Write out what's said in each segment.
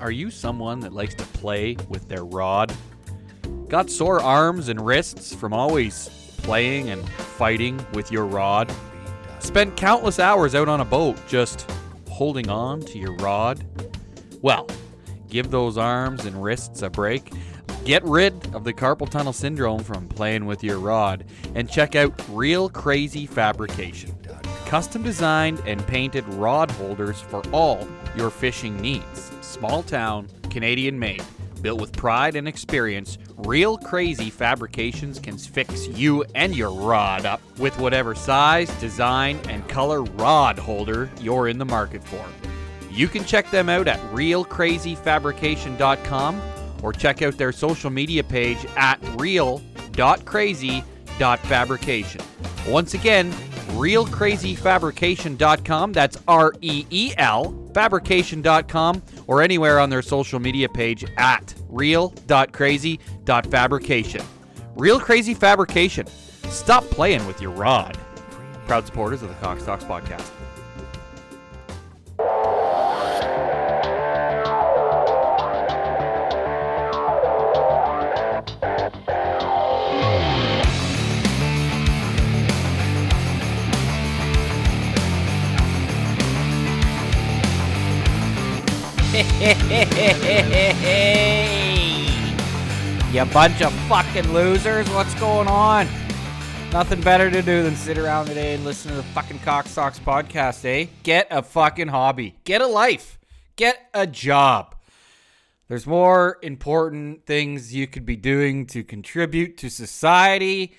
Are you someone that likes to play with their rod? Got sore arms and wrists from always playing and fighting with your rod? Spent countless hours out on a boat just holding on to your rod? Well, give those arms and wrists a break. Get rid of the carpal tunnel syndrome from playing with your rod and check out Reel Crazy Fabrication. Custom designed and painted rod holders for all your fishing needs. Small town, Canadian made. Built with pride and experience, Reel Crazy Fabrications can fix you and your rod up with whatever size, design, and color rod holder you're in the market for. You can check them out at reelcrazyfabrication.com or check out their social media page at reel.crazy.fabrication. Once again, reelcrazyfabrication.com. That's R E E L fabrication.com or anywhere on their social media page at reel.crazy.fabrication. Reel Crazy Fabrication. Stop playing with your rod. Proud supporters of the Cox Talks podcast. you bunch of fucking losers, what's going on? Nothing better to do than sit around today and listen to the fucking Cock Socks podcast, eh? Get a fucking hobby. Get a life. Get a job. There's more important things you could be doing to contribute to society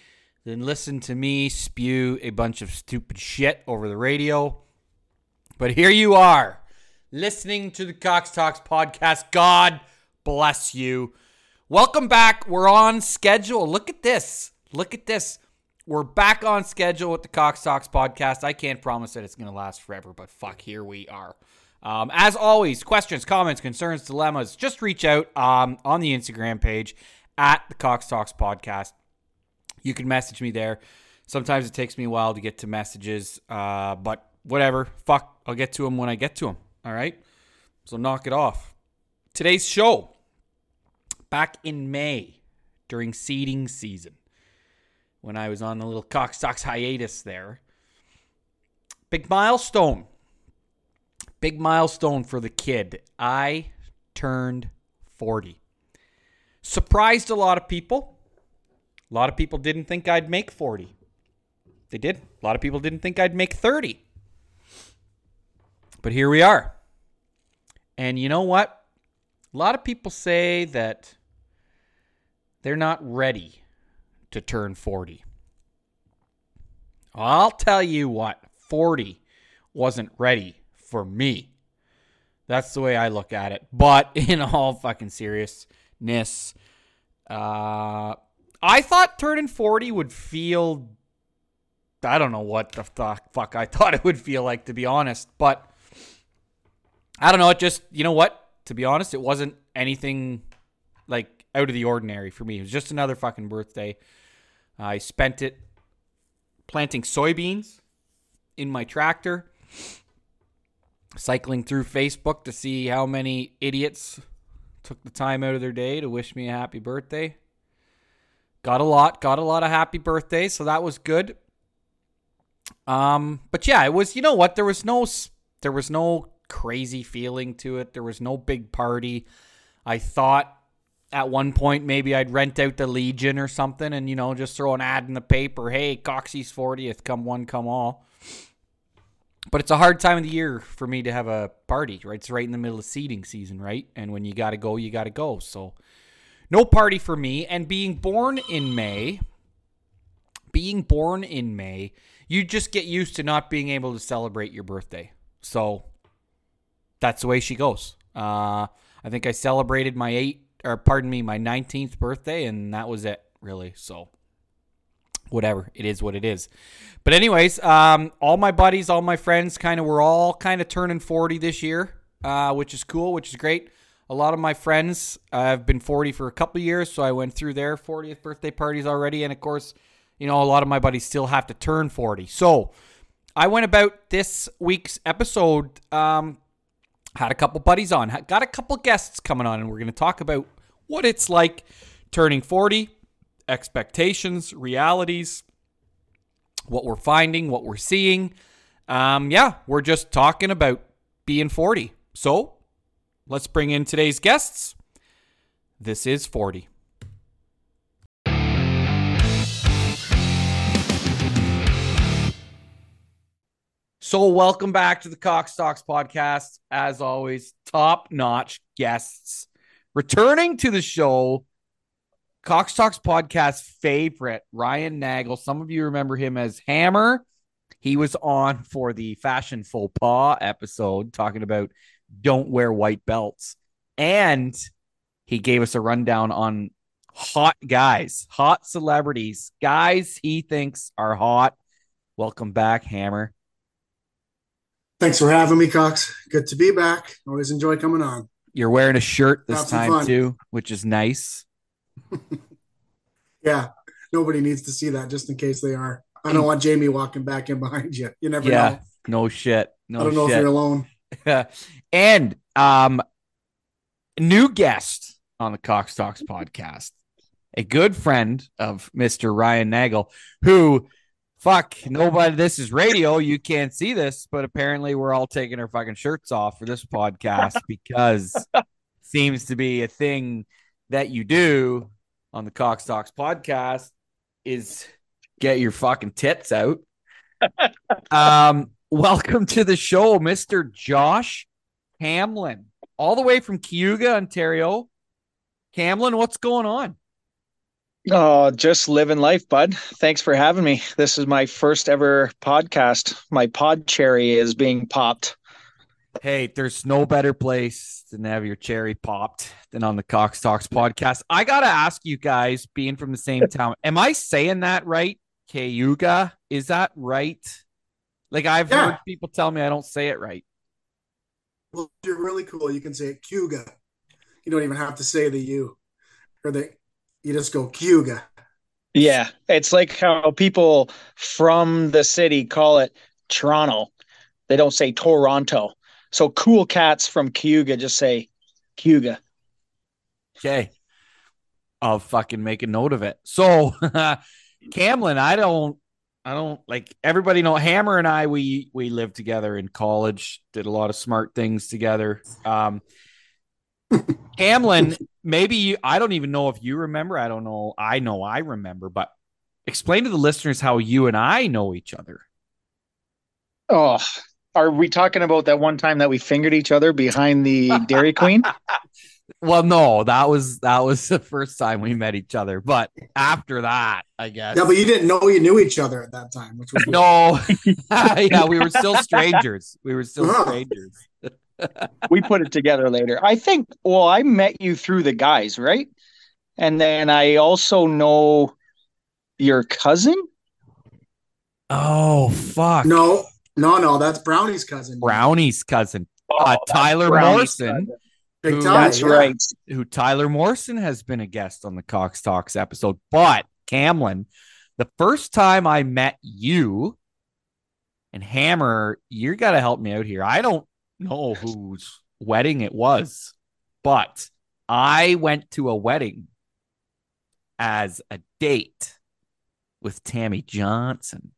than listen to me spew a bunch of stupid shit over the radio. But here you are listening to the Cox Talks podcast. God bless you. Welcome back. We're on schedule. Look at this. Look at this. We're back on schedule with the Cox Talks podcast. I can't promise that it's going to last forever, but fuck, here we are. Um, as always, questions, comments, concerns, dilemmas, just reach out um, on the Instagram page at the Cox Talks podcast. You can message me there. Sometimes it takes me a while to get to messages, uh, but whatever. Fuck, I'll get to them when I get to them. All right. So knock it off. Today's show, back in May during seeding season, when I was on a little Cox Talks hiatus there. Big milestone. Big milestone for the kid. I turned 40. Surprised a lot of people. A lot of people didn't think I'd make 40. They did. A lot of people didn't think I'd make 30. But here we are. And you know what? A lot of people say that they're not ready to turn 40. I'll tell you what, 40 wasn't ready for me. That's the way I look at it. But in all fucking seriousness, uh, I thought turning 40 would feel. I don't know what the fuck I thought it would feel like, to be honest. But I don't know. It just, you know what? To be honest, it wasn't anything like out of the ordinary for me. It was just another fucking birthday. I spent it planting soybeans in my tractor, cycling through Facebook to see how many idiots took the time out of their day to wish me a happy birthday. Got a lot, got a lot of happy birthdays, so that was good. Um, but yeah, it was. You know what? There was no, there was no crazy feeling to it. There was no big party. I thought at one point maybe I'd rent out the Legion or something and, you know, just throw an ad in the paper. Hey, Coxie's 40th, come one, come all. But it's a hard time of the year for me to have a party, right? It's right in the middle of seeding season, right? And when you got to go, you got to go. So no party for me. And being born in May, being born in May, you just get used to not being able to celebrate your birthday. So that's the way she goes. Uh, I think I celebrated my eight, or pardon me, my 19th birthday, and that was it, really. So, whatever. It is what it is. But, anyways, um, all my buddies, all my friends kind of were all kind of turning 40 this year, uh, which is cool, which is great. A lot of my friends uh, have been 40 for a couple years, so I went through their 40th birthday parties already. And, of course, you know, a lot of my buddies still have to turn 40. So, I went about this week's episode um, had a couple buddies on, got a couple guests coming on, and we're going to talk about what it's like turning 40, expectations, realities, what we're finding, what we're seeing. Um, yeah, we're just talking about being 40. So let's bring in today's guests. This is 40. So, welcome back to the Cox Talks podcast. As always, top notch guests returning to the show. Cox Talks podcast favorite, Ryan Nagel. Some of you remember him as Hammer. He was on for the fashion faux pas episode talking about don't wear white belts. And he gave us a rundown on hot guys, hot celebrities, guys he thinks are hot. Welcome back, Hammer. Thanks for having me, Cox. Good to be back. Always enjoy coming on. You're wearing a shirt this time too, which is nice. yeah, nobody needs to see that just in case they are. I don't want Jamie walking back in behind you. You never yeah, know. No shit. No I don't know shit. if you're alone. and um new guest on the Cox Talks podcast. A good friend of Mr. Ryan Nagel, who fuck, nobody, this is radio. You can't see this, but apparently we're all taking our fucking shirts off for this podcast because seems to be a thing that you do on the Cox Talks podcast is get your fucking tits out. um, welcome to the show, Mr. Josh Hamlin, all the way from Cayuga, Ontario. Hamlin, what's going on? Oh, just living life, bud. Thanks for having me. This is my first ever podcast. My pod cherry is being popped. Hey, there's no better place than have your cherry popped than on the Cox Talks podcast. I gotta ask you guys, being from the same town, am I saying that right? Cayuga, is that right? Like I've yeah. heard people tell me I don't say it right. Well, you're really cool. You can say it Cayuga. You don't even have to say the U or the you just go Cayuga. Yeah, it's like how people from the city call it Toronto. They don't say Toronto. So cool cats from Cayuga just say Cayuga. Okay. I'll fucking make a note of it. So Camlin, I don't I don't like everybody know Hammer and I we we lived together in college, did a lot of smart things together. Um Hamlin, maybe you, I don't even know if you remember. I don't know. I know I remember, but explain to the listeners how you and I know each other. Oh, are we talking about that one time that we fingered each other behind the Dairy Queen? well, no, that was that was the first time we met each other. But after that, I guess. Yeah, but you didn't know you knew each other at that time, which was no. yeah, we were still strangers. We were still strangers we put it together later. I think, well, I met you through the guys, right? And then I also know your cousin. Oh, fuck. No, no, no. That's Brownie's cousin. Brownie's cousin. Uh, oh, Tyler Morrison. Who, that's right. Who Tyler Morrison has been a guest on the Cox Talks episode. But Camlin, the first time I met you and Hammer, you're got to help me out here. I don't know whose wedding it was, but I went to a wedding as a date with Tammy Johnson.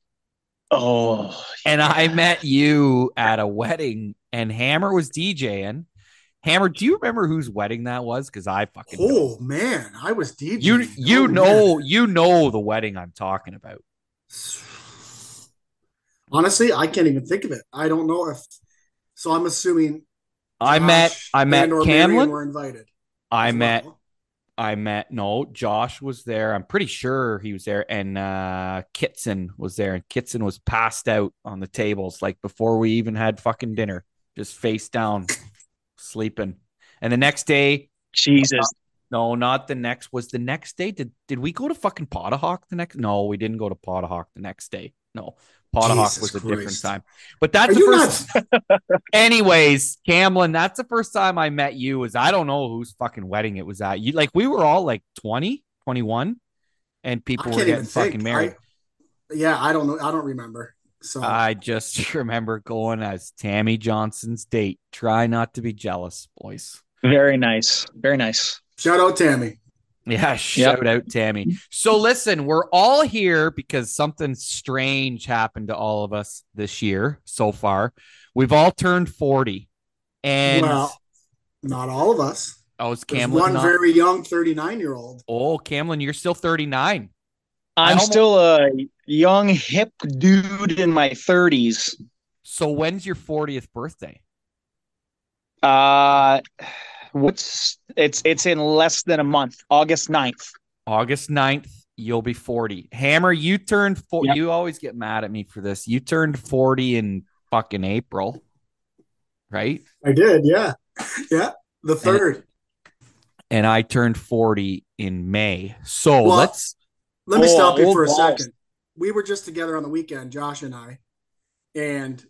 Oh, and yeah. I met you at a wedding, and Hammer was DJing. Hammer, do you remember whose wedding that was? Because I fucking oh man, I was DJing. You you oh, know man. you know the wedding I'm talking about. Honestly, I can't even think of it. I don't know if so I'm assuming I met I met Camlin. Were invited. I met well. I met no Josh was there. I'm pretty sure he was there, and uh Kitson was there, and Kitson was passed out on the tables like before we even had fucking dinner, just face down, sleeping. And the next day, Jesus. Uh, no, not the next. Was the next day? Did did we go to fucking Potahawk the next? No, we didn't go to Potahawk the next day. No, Potahawk was a Christ. different time. But that's Are the first. Anyways, Camlin, that's the first time I met you. Was I don't know whose fucking wedding it was at. You like we were all like 20, 21, and people were getting fucking married. I, yeah, I don't know. I don't remember. So I just remember going as Tammy Johnson's date. Try not to be jealous, boys. Very nice. Very nice. shout out Tammy. Yeah, shout out Tammy. So listen, we're all here because something strange happened to all of us this year so far. We've all turned 40. And well, not all of us. oh, it's Camlin. one not- very young 39 year old. oh, Camlin, you're still 39. I I'm almost- still a young, hip dude in my 30s. So when's your 40th birthday? Uh, what's it's it's in less than a month, August 9th. August 9th, you'll be 40. Hammer, you turned four. Yep. You always get mad at me for this. You turned 40 in fucking April, right? I did, yeah. Yeah. The third. And I turned 40 in May. So Well, let's Let me Oh, stop you for a balls. second. We were just together on the weekend, Josh and I, and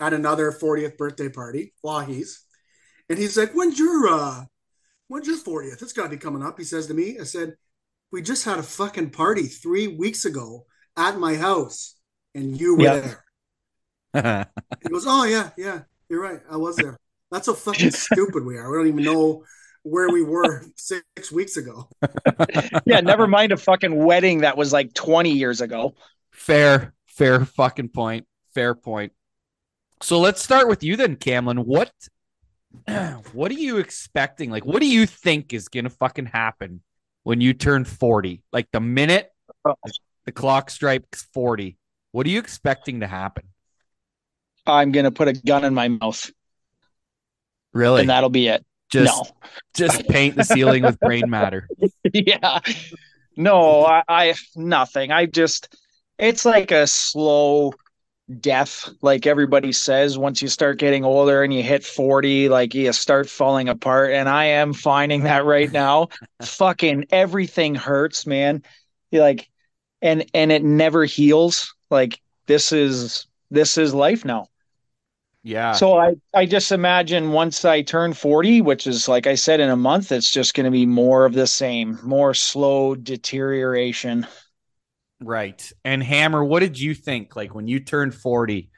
at another 40th birthday party, Lahi's. And he's like, When's your uh when's your 40th? It's gotta be coming up. He says to me, I said, We just had a fucking party three weeks ago at my house, and you were Yeah. there. He goes, Oh yeah, yeah, you're right. I was there. That's how fucking stupid we are. We don't even know where we were six weeks ago. Yeah, never mind a fucking wedding that was like 20 years ago. fair, fair fucking point. Fair point. So let's start with you then, Camlin. What what are you expecting? Like, what do you think is gonna fucking happen when you turn 40? Like the minute the clock strikes 40, what are you expecting to happen? I'm gonna put a gun in my mouth, Really? and that'll be it. just just paint the ceiling with brain matter. Yeah, no, I, I nothing. I just it's like a slow death, like everybody says. Once you start getting older and you hit 40, like you start falling apart. And I am finding that right now. Fucking everything hurts, man. You like, and and it never heals. Like this is this is life now. Yeah. So I, I just imagine once I turn 40, which is like I said in a month, it's just going to be more of the same, more slow deterioration. Right. And Hammer, what did you think? Like when you turned 40,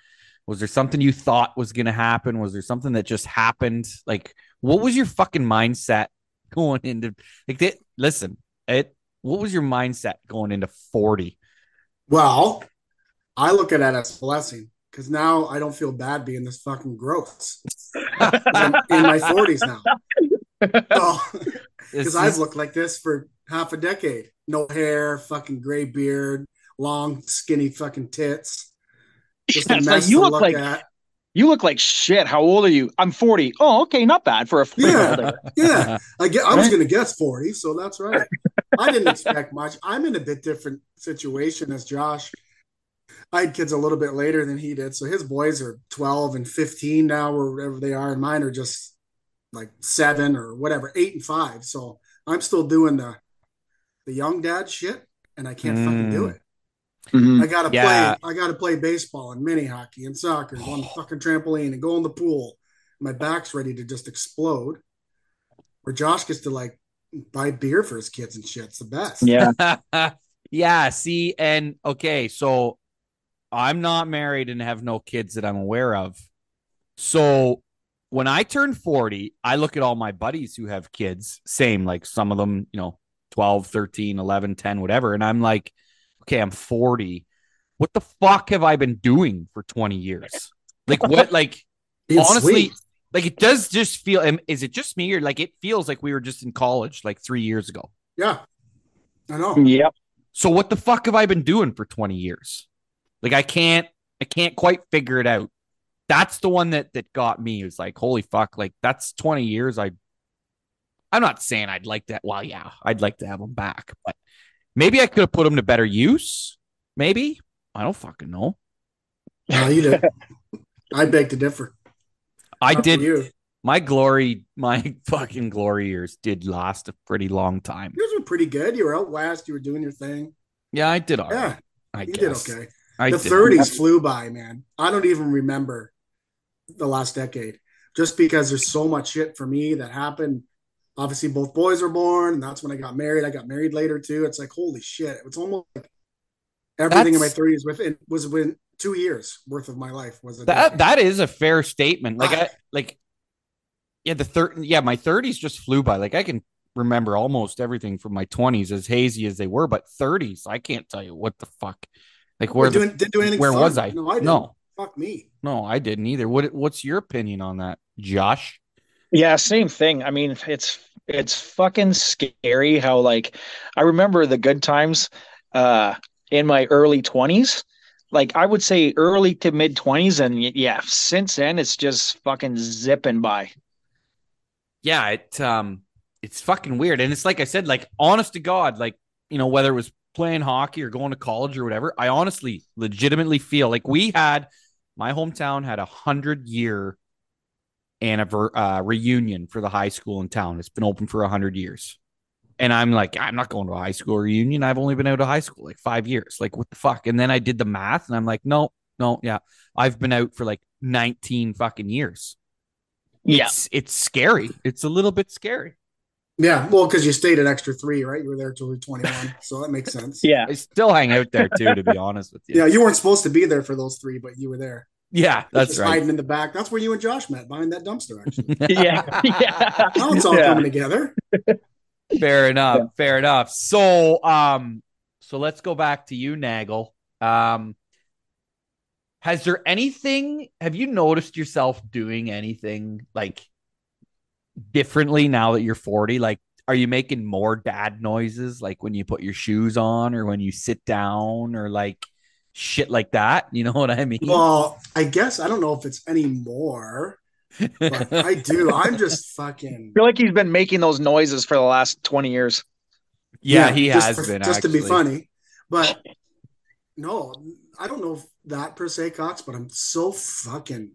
was there something you thought was going to happen? Was there something that just happened? Like, what was your fucking mindset going into like that? Listen, it, what was your mindset going into 40? Well, I look at it as a blessing because now I don't feel bad being this fucking gross. I'm in my 40s now. Because I've looked like this for half a decade. No hair, fucking gray beard, long, skinny fucking tits. Just a It's like you look look like at. you look like shit. How old are you? I'm 40. Oh, okay, not bad for a 40 Yeah. Yeah. I, get, I was going to guess 40, so that's right. I didn't expect much. I'm in a bit different situation as Josh. I had kids a little bit later than he did. So his boys are 12 and 15 now, or wherever they are. And mine are just like seven or whatever, eight and five. So I'm still doing the the young dad shit, and I can't fucking do Mm. it. Mhm. I gotta Yeah. play. I gotta play baseball and mini hockey and soccer, and go on the fucking trampoline and go in the pool. My back's ready to just explode. Where Josh gets to like buy beer for his kids and shit. It's the best. Yeah. yeah. See, and okay, so I'm not married and have no kids that I'm aware of. So when I turn 40, I look at all my buddies who have kids, same, like some of them, you know, 12, 13, 11, 10, whatever. And I'm like, okay, I'm 40. What the fuck have I been doing for 20 years? Like, what, like, Being honestly, sweet. like, it does just feel, is it just me or like it feels like we were just in college like three years ago? yeah, I know. Yep. So what the fuck have I been doing for 20 years? Like I can't I can't quite figure it out. That's the one that that got me. It was like, holy fuck, like that's 20 years. I I'm not saying I'd like that. Well, yeah, I'd like to have them back, but maybe I could have put them to better use. Maybe. I don't fucking know. No, you did. I beg to differ. I Not did You. my glory, my fucking glory years did last a pretty long time. Yours were pretty good. You were out west. You were doing your thing. Yeah, I did all right. Yeah, I you guess. did okay. I the did. 30s flew by, man. I don't even remember the last decade just because there's so much shit for me that happened. Obviously, both boys were born, and that's when I got married. I got married later too. It's like holy shit! It's almost like everything in my 30s with it was when two years worth of my life was That decade. that is a fair statement. Like I- I like yeah, the third yeah, my 30s just flew by. Like I can remember almost everything from my 20s as hazy as they were, but 30s, I can't tell you what the fuck. Like where Where the, didn't do anything. where fun. was I? No, I didn't. no, Fuck me. no, I didn't either. What what's your opinion on that, Josh? Yeah, same thing. I mean, it's it's fucking scary how like I remember the good times uh in my early 20s. Like I would say early to mid 20s and yeah, since then it's just fucking zipping by. yeah, it um it's fucking weird. And it's like I said, like honest to God, like, you know, whether it was playing hockey or going to college or whatever, I honestly legitimately feel like we had my hometown had a hundred year anniver- uh, reunion for the high school in town. It's been open for a hundred years. And I'm like, I'm not going to a high school reunion. I've only been out of high school like five years. Like, what the fuck? And then I did the math and I'm like, no, no, yeah. I've been out for like 19 fucking years. Yeah. It's it's scary. It's a little bit scary. Yeah, well, because you stayed an extra three, right? You were there till you were 21, so that makes sense. Yeah. I still hang out there too, to be honest with you. Yeah, you weren't supposed to be there for those three, but you were there. Yeah, that's Just right. hiding in the back. That's where you and Josh met behind that dumpster. Actually, Yeah. Yeah. now it's all Yeah. coming together. fair enough. Yeah. Fair enough. So, um, so let's go back to you, Nagel. Um, has there anything? Have you noticed yourself doing anything like differently now that you're 40? Like, are you making more dad noises, like when you put your shoes on, or when you sit down, or like shit like that? You know what I mean? Well, I guess I don't know if it's any more, but I do. I'm just fucking. I feel like he's been making those noises for the last 20 years. yeah, he has for- been just to be funny, but no, I don't know if that per se, Cox. But I'm so fucking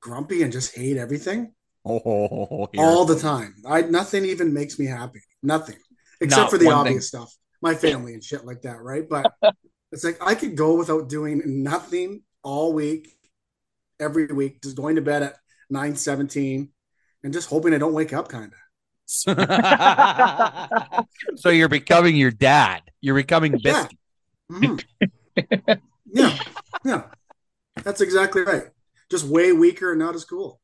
grumpy and just hate everything Oh, here. all the time. I nothing even makes me happy. Nothing except Not for the one obvious stuff, my family and shit like that, right? But it's like I could go without doing nothing all week, every week, just going to bed at nine seventeen, and just hoping I don't wake up, kind of. so you're becoming your dad. You're becoming Yeah. Biscuit. Mhm. yeah, yeah, that's exactly right. Just way weaker and not as cool.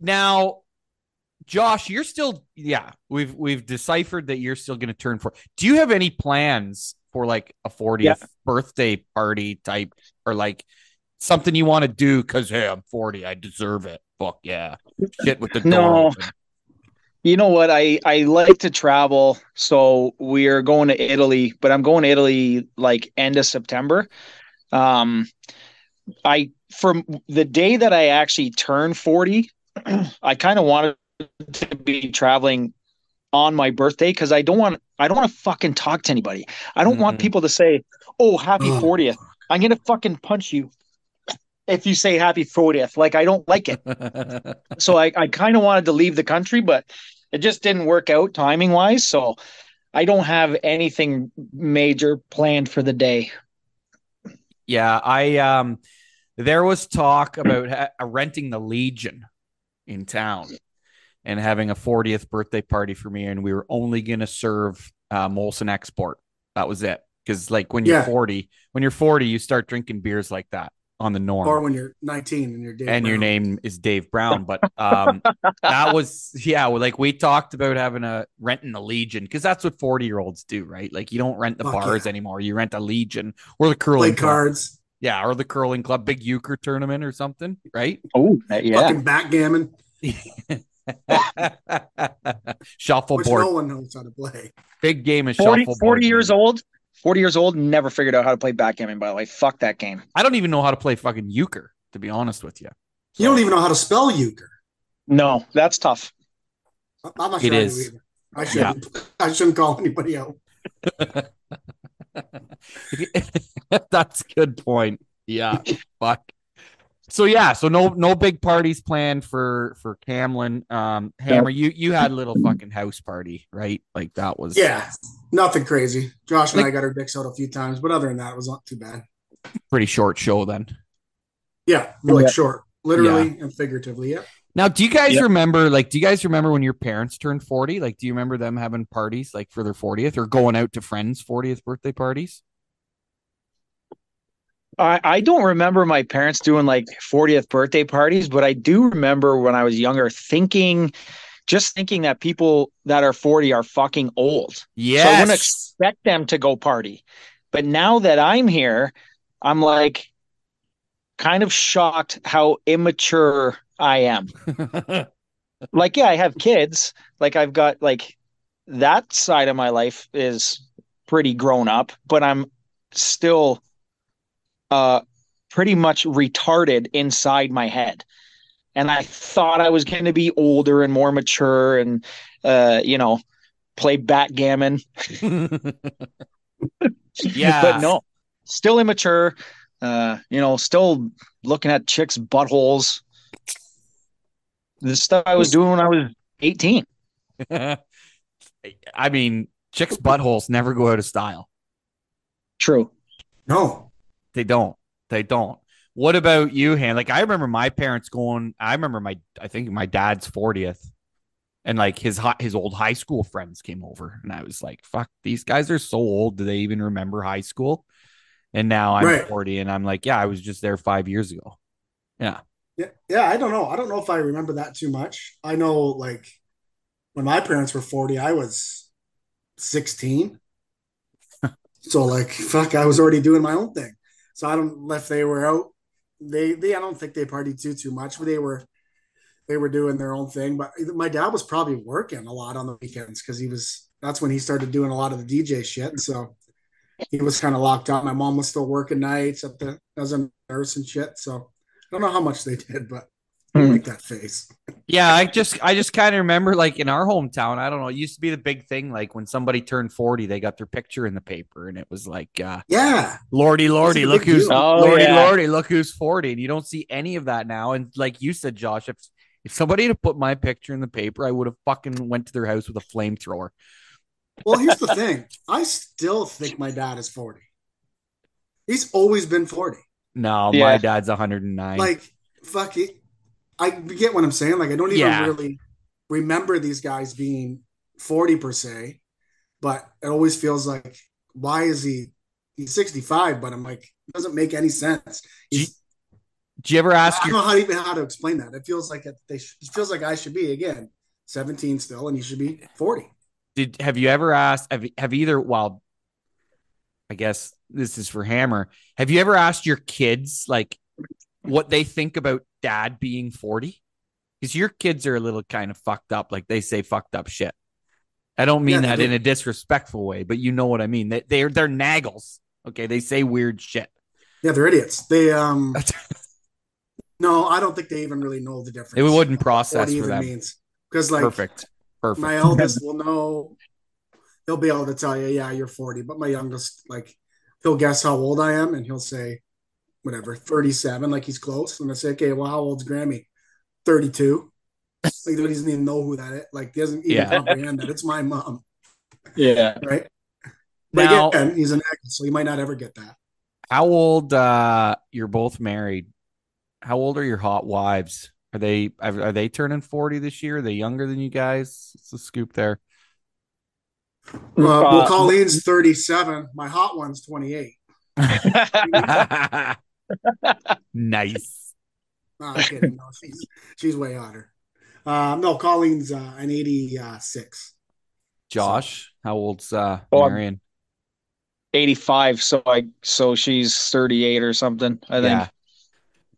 Now, Josh, you're still yeah. We've we've deciphered that you're still going to turn for. Do you have any plans for like a 40th Yeah. birthday party type or like something you want to do? Because hey, I'm 40, I deserve it. Fuck yeah, shit with the door No. open. You know what? I I like to travel, so we are going to Italy, but I'm going to Italy like end of September. Um, I from the day that I actually turned 40, I kind of wanted to be traveling on my birthday because I don't want I don't want to fucking talk to anybody. I don't want Mhm. people to say, "Oh, happy. 40th." I'm gonna fucking punch you if you say happy 40th. Like I don't like it so I, I kind of wanted to leave the country, but it just didn't work out timing wise. So I don't have anything major planned for the day. Yeah, I um there was talk about ha- renting the Legion in town and having a 40th birthday party for me and we were only going to serve uh Molson Export. That was it. Cuz like when you're Yeah. 40, when you're 40, you start drinking beers like that on the norm. Or when you're 19 and you're Dave and your name is Dave Brown, but um that was yeah, like we talked about having a renting the Legion cuz that's what 40-year-olds do, right? Like you don't rent the Fuck bars yeah. anymore. You rent a Legion or the curling play club. cards, Yeah, or the curling club, big euchre tournament or something, right? Oh, yeah. fucking backgammon, shuffleboard, which no one knows how to play. big game of 40, shuffleboard. 40 years old. 40 years old, never figured out how to play backgammon, by the way. Fuck that game. I don't even know how to play fucking euchre, to be honest with you. You don't even know how to spell euchre. No, that's tough. I'm not It sure I is. either. I shouldn't. I shouldn't call anybody out. That's a good point. Yeah, fuck. So yeah, so no no big parties planned for for Camlin. Um, Hammer, you you had a little fucking house party, right? Like that was Yeah, nothing crazy. Josh and Like- I got our dicks out a few times, but other than that, it was not too bad. pretty short show then. Yeah, like Yeah. short, literally and figuratively. Yeah. Now, do you guys Yeah. remember, like, do you guys remember when your parents turned 40? Like, do you remember them having parties, like, for their 40th or going out to friends' 40th birthday parties? I, I don't remember my parents doing like 40th birthday parties, but I do remember when I was younger thinking, just thinking that people that are 40 are fucking old. Yes. So I wouldn't expect them to go party. But now that I'm here, I'm like kind of shocked how immature I am. like, yeah, I have kids. Like, I've got like that side of my life is pretty grown up, but I'm still uh pretty much retarded inside my head. And I thought I was going to be older and more mature and uh, you know, play backgammon. yeah. but no, still immature. Uh, you know, still looking at chicks' buttholes. The stuff I was doing when I was 18. I mean, chicks' buttholes never go out of style. True. No. They don't. They don't. What about you, Han? Like I remember my parents going. I remember my. I think my dad's fortieth, and like his hi- his old high school friends came over, and I was like, "Fuck, these guys are so old. Do they even remember high school?" And now I'm Right. 40, and I'm like, "Yeah, I was just there five years ago." Yeah. Yeah, yeah, I don't know. I don't know if I remember that too much. I know like when my parents were 40, I was 16. so like fuck, I was already doing my own thing. So I don't if they were out. They they I don't think they partied too too much, but they were they were doing their own thing. But my dad was probably working a lot on the weekends because he was that's when he started doing a lot of the DJ shit. So he was kind of locked out. My mom was still working nights at the as a nurse and shit. So I don't know how much they did, but. Like that face. Yeah, I just I just kind of remember like in our hometown, I don't know, it used to be the big thing like when somebody turned 40, they got their picture in the paper and it was like uh Yeah, Lordy Lordy, look who's. Oh, Lordy yeah. Lordy, look who's 40. And you don't see any of that now. And like you said, Josh, if if somebody had put my picture in the paper, I would have fucking went to their house with a flamethrower. Well, here's the thing. I still think my dad is 40. He's always been 40. No, Yeah. my dad's 109. Like, fuck it. I get what I'm saying. Like, I don't even Yeah. really remember these guys being 40 per se, but it always feels like, why is he? He's 65, but I'm like, it doesn't make any sense. He's, Do you ever ask? I don't your know how to even how to explain that. It feels like it, they sh- it feels like I should be again 17 still, and he should be 40. did have you ever asked have have either well I guess this is for Hammer. Have you ever asked your kids like what they think about dad being 40? Because your kids are a little kind of fucked up, like they say fucked up shit. I don't mean Yeah, that they in a disrespectful way, but you know what I mean. They they're they're naggles. Okay, they say weird shit. Yeah, they're idiots. They um no, I don't think they even really know the difference. It wouldn't what process it for even them. means. Because like Perfect. Perfect. my eldest will know he'll be able to tell you, yeah, you're 40. But my youngest, like, he'll guess how old I am and he'll say whatever, 37, like he's close. And I say, okay, well, how old's Grammy? 32. Like he doesn't even know who that is. Like he doesn't even Yeah. comprehend that it's my mom, Yeah. right? But Now- again, he's an actor, so he might not ever get that. How old uh you're both married? How old are your hot wives? Are they are are they turning 40 this year? Are they younger than you guys? It's a scoop there? Uh, well, Colleen's 37. My hot one's 28. nice. No, I'm kidding. No, she's she's way hotter. Um, no, Colleen's uh, an 86. Josh, how old's uh Oh, Marion? 85, so I so she's 38 or something, I think. Yeah.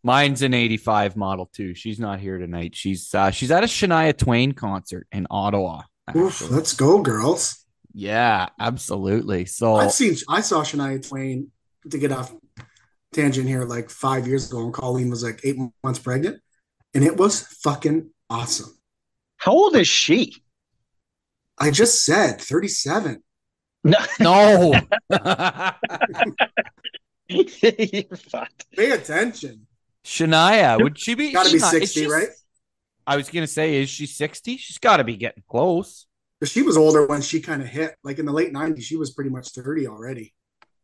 Mine's an 85 model too. She's not here tonight. She's uh she's at a Shania Twain concert in Ottawa. Oof, let's go, girls. Yeah, absolutely. So I've seen I saw Shania Twain to get off tangent here like five years ago, and Colleen was like eight months pregnant, and it was fucking awesome. How old is she? I just said 37. No. no. You're. Pay attention. Shania, would she be Got to be not- 60, she- right? I was gonna say, is she 60? She's gotta be getting close. But she was older when she kind of hit. Like in the late 90s, she was pretty much 30 already.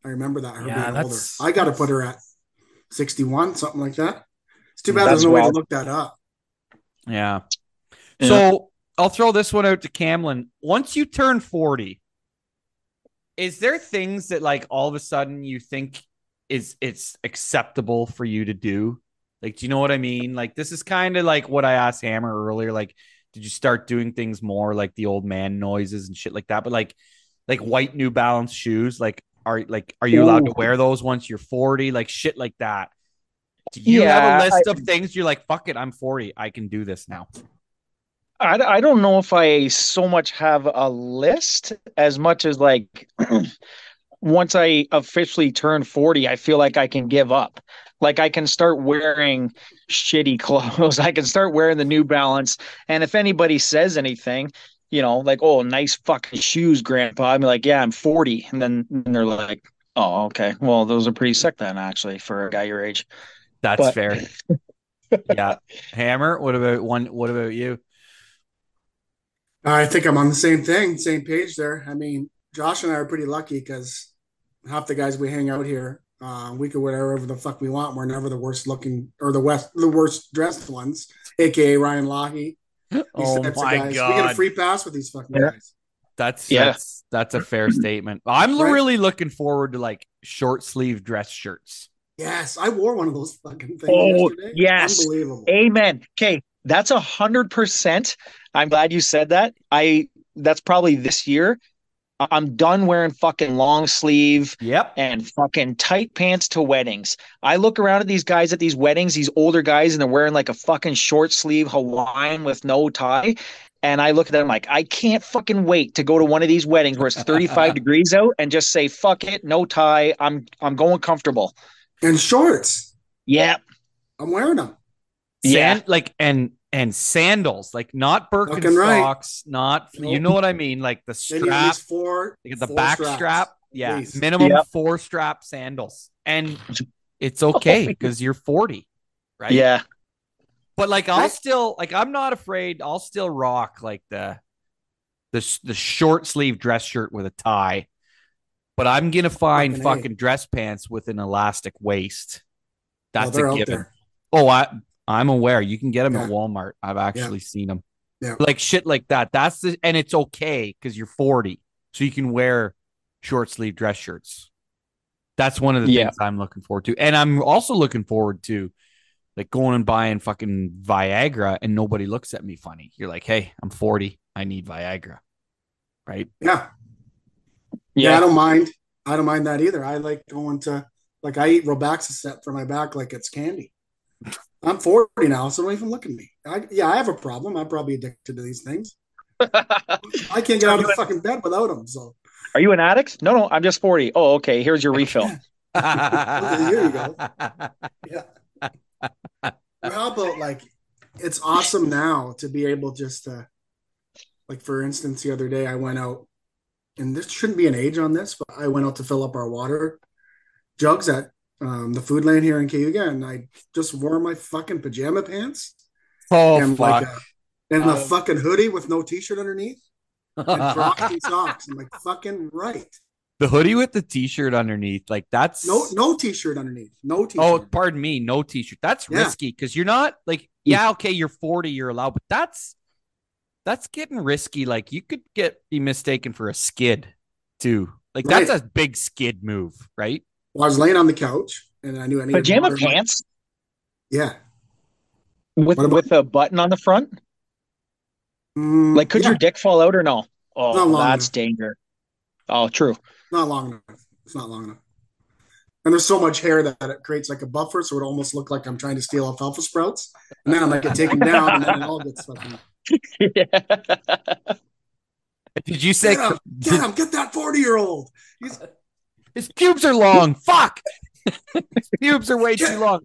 I remember that her Yeah, being older. that's- I got to put her at 61, something like that. It's too mm, bad there's no way to look that up. Yeah. Yeah. So I'll throw this one out to Camlin. Once you turn 40, is there things that like all of a sudden you think is it's acceptable for you to do? Like, do you know what I mean? Like, this is kind of like what I asked Hammer earlier. Like, did you start doing things more like the old man noises and shit like that? But like, like white New Balance shoes, like are like are you allowed to wear those once you're 40? Like shit like that. Do you have a list I- of things you're like, fuck it, I'm 40, I can do this now? I, I don't know if I so much have a list as much as like once I officially turn 40, I feel like I can give up. Like I can start wearing shitty clothes. I can start wearing the New Balance. And if anybody says anything, you know, like, oh, nice fucking shoes, grandpa. I'm like, yeah, I'm 40. And then and they're like, oh, okay. Well, those are pretty sick then, actually, for a guy your age. That's But- fair. yeah. Hammer, what about one what about you? I think I'm on the same thing, same page there. I mean, Josh and I are pretty lucky because half the guys we hang out here, uh, we could wear whatever the fuck we want. We're never the worst looking or the west the worst dressed ones, aka Ryan Lochte. These Oh types my guys. We get a free pass with these fucking Yeah. guys. That's Yeah. that's that's a fair statement. I'm Right. really looking forward to like short sleeve dress shirts. Yes, I wore one of those fucking things Oh, yesterday. yes. Unbelievable. Amen. Okay, that's a hundred percent. I'm glad you said that. I that's probably this year. I- I'm done wearing fucking long sleeve Yep. and fucking tight pants to weddings. I look around at these guys at these weddings, these older guys, and they're wearing like a fucking short sleeve Hawaiian with no tie. And I look at them like, I can't fucking wait to go to one of these weddings where it's 35 degrees out and just say, fuck it, no tie. I'm I'm going comfortable. And shorts. Yep. I'm wearing them. Yeah. Sand, like and and sandals, like not Fucking right. Birkenstocks, not you know what I mean, like the strap, least four. the four back straps, strap. at Yeah, least. minimum Yep. four strap sandals, and it's okay because you're 40, right? Yeah. But like I'll still like I'm not afraid. I'll still rock like the the the short sleeve dress shirt with a tie. But I'm gonna find Fucking fucking dress pants with an elastic waist. That's they're a out given. there. Oh, I I'm aware. You can get them at Walmart. I've actually seen them. Yeah. Like shit like that. That's the and it's okay because you're 40, so you can wear short sleeve dress shirts. That's one of the Yeah. things I'm looking forward to, and I'm also looking forward to like going and buying fucking Viagra, and nobody looks at me funny. You're like, hey, I'm 40, I need Viagra, right? Yeah. Yeah, I don't mind. I don't mind that either. I like going to like I eat Robaxacet for my back like it's candy. I'm 40 now, so don't even look at me. I, yeah, I have a problem. I'm probably addicted to these things. I can't get out of the fucking bed without them. So Are you an addict? No, no, I'm just 40. Oh, okay. Here's your refill. Here you go. yeah. How about like it's awesome now to be able just to like for instance the other day I went out and this shouldn't be an age on this, but I went out to fill up our water jugs at um, the Foodland here in Cayuga and I just wore my fucking pajama pants oh and fuck! like a, and a Um, fucking hoodie with no t-shirt underneath and Crocs and socks. I'm like fucking right. the hoodie with the t-shirt underneath, like that's No no t-shirt underneath. No t-shirt. Oh, pardon me, no t-shirt. That's Yeah. risky because you're not like, yeah, okay, you're 40, you're allowed, but that's that's getting risky. Like you could get be mistaken for a skid too. Like that's a big skid move, right? Well, I was laying on the couch and I knew I needed Pajama water in my- pants Yeah. with about- with a button on the front? Mm, Like, could yeah, your dick fall out or no? Oh, Not long that's enough. danger. Oh, true. not long enough. It's not long enough. And there's so much hair that it creates like a buffer, so it almost look like I'm trying to steal alfalfa sprouts. And then I'm like, take them down, and then it all gets fucking. yeah. Did you say Get him, get him, get that 40 year old. He's his pubes are long? Fuck. his pubes are way too long.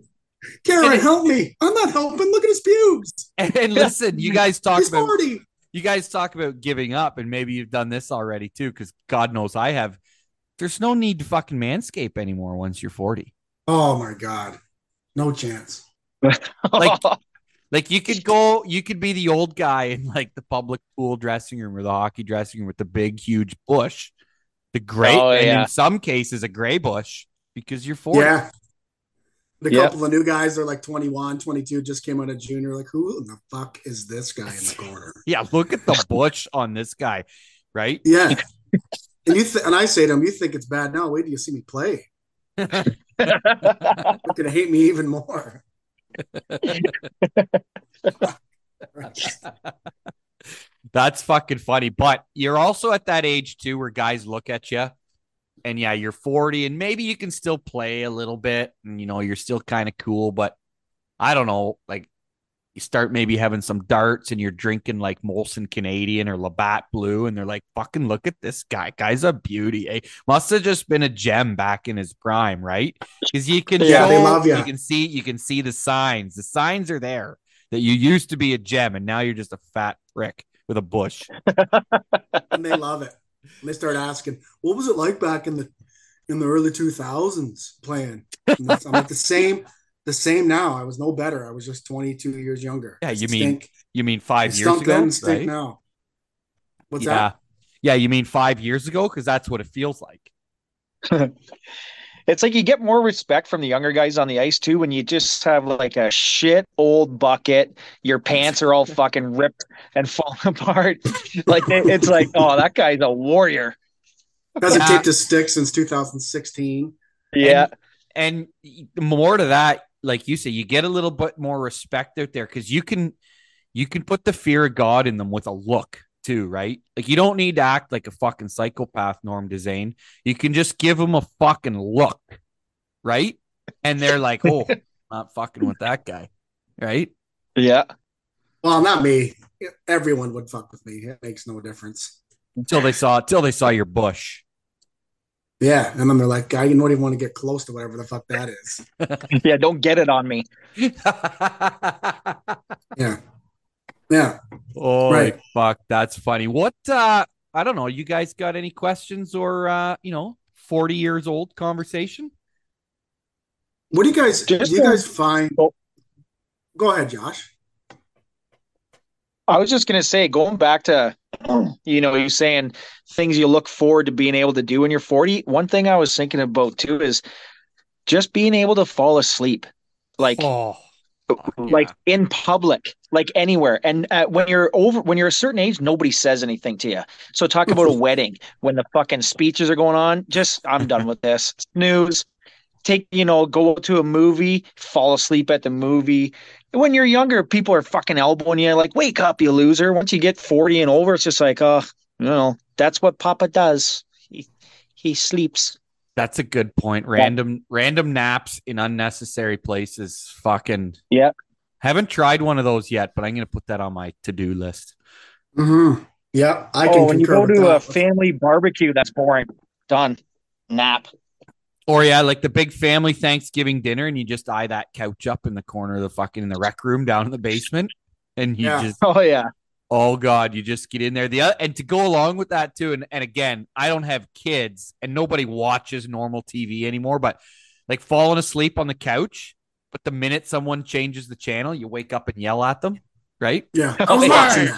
Karen, help me. I'm not helping. Look at his pubes. And, and listen, you guys talk He's about 40. you guys talk about giving up, and maybe you've done this already too, because God knows I have. There's no need to fucking manscape anymore once you're 40. Oh my God. No chance. Like- Like you could go, you could be the old guy in like the public pool dressing room or the hockey dressing room with the big, huge bush, the gray, Oh, and yeah. in some cases a gray bush because you're 40. Yeah. The Yeah. couple of new guys are like 21, 22, just came out of junior. Like, who in the fuck is this guy in the corner? Yeah, look at the bush on this guy, right? Yeah. and you th- and I say to him, you think it's bad now? Wait till you see me play. They're gonna hate me even more. That's fucking funny. But you're also at that age too where guys look at you and yeah, you're 40 and maybe you can still play a little bit and you know, you're still kind of cool, but I don't know, like you start maybe having some darts and you're drinking like Molson Canadian or Labatt Blue, and they're like, fucking look at this guy. Guy's a beauty. Eh? Must have just been a gem back in his prime, right? Because you can Yeah, show, they love ya. you can see, you can see the signs. The signs are there that you used to be a gem and now you're just a fat prick with a bush. and they love it. And they start asking, "What was it like back in the in the early two thousands playing?" That's- I'm like the same, the same now. I was no better. I was just 22 years younger. Yeah, I you mean stink. You mean I five years stunk ago? then, and stink right? now. What's yeah. that? Yeah, you mean five years ago? Because that's what it feels like. It's like you get more respect from the younger guys on the ice too when you just have like a shit old bucket. Your pants are all fucking ripped and falling apart. Like it's like, oh, that guy's a warrior. Hasn't Yeah. kicked a stick since 2016. Yeah, and more to that like you say you get a little bit more respect out there because you can you can put the fear of god in them with a look too right like you don't need to act like a fucking psychopath norm Dezane. you can just give them a fucking look right and they're like oh not fucking with that guy right yeah. Well, not me. Everyone would fuck with me. It makes no difference. until they saw until they saw your bush Yeah, and then they're like, "I don't even want to get close to whatever the fuck that is." Yeah, don't get it on me. Yeah, yeah. Oh Right. fuck, that's funny. What uh I don't know, you guys got any questions or uh, you know, 40 years old conversation? What do you guys? Just do you a- guys find? Oh. Go ahead, Josh. I was just gonna say, going back to, you know, you saying things you look forward to being able to do when you're 40. One thing I was thinking about too is just being able to fall asleep, like Oh, like in public, like anywhere. And uh, when you're over, when you're a certain age, nobody says anything to you. So talk about a wedding when the fucking speeches are going on. Just I'm done with this. Snooze. Take you know, go to a movie, fall asleep at the movie. When you're younger, people are fucking elbowing you, like "Wake up, you loser!" Once you get forty and over, it's just like, oh, you know, that's what Papa does. He he sleeps. That's a good point. Random random naps in unnecessary places. Fucking Yeah. Haven't tried one of those yet, but I'm gonna put that on my to-do list. Mm-hmm. Yeah, I can oh, when you go with to a family barbecue, that's boring. Done. Nap. Or yeah, like the big family Thanksgiving dinner, and you just eye that couch up in the corner of the fucking in the rec room down in the basement, and you Yeah. just Oh yeah. Oh god, you just get in there. The oth- and to go along with that too, and and again, I don't have kids, and nobody watches normal TV anymore, but like falling asleep on the couch, but the minute someone changes the channel, you wake up and yell at them, right? Yeah, I Oh, was watching.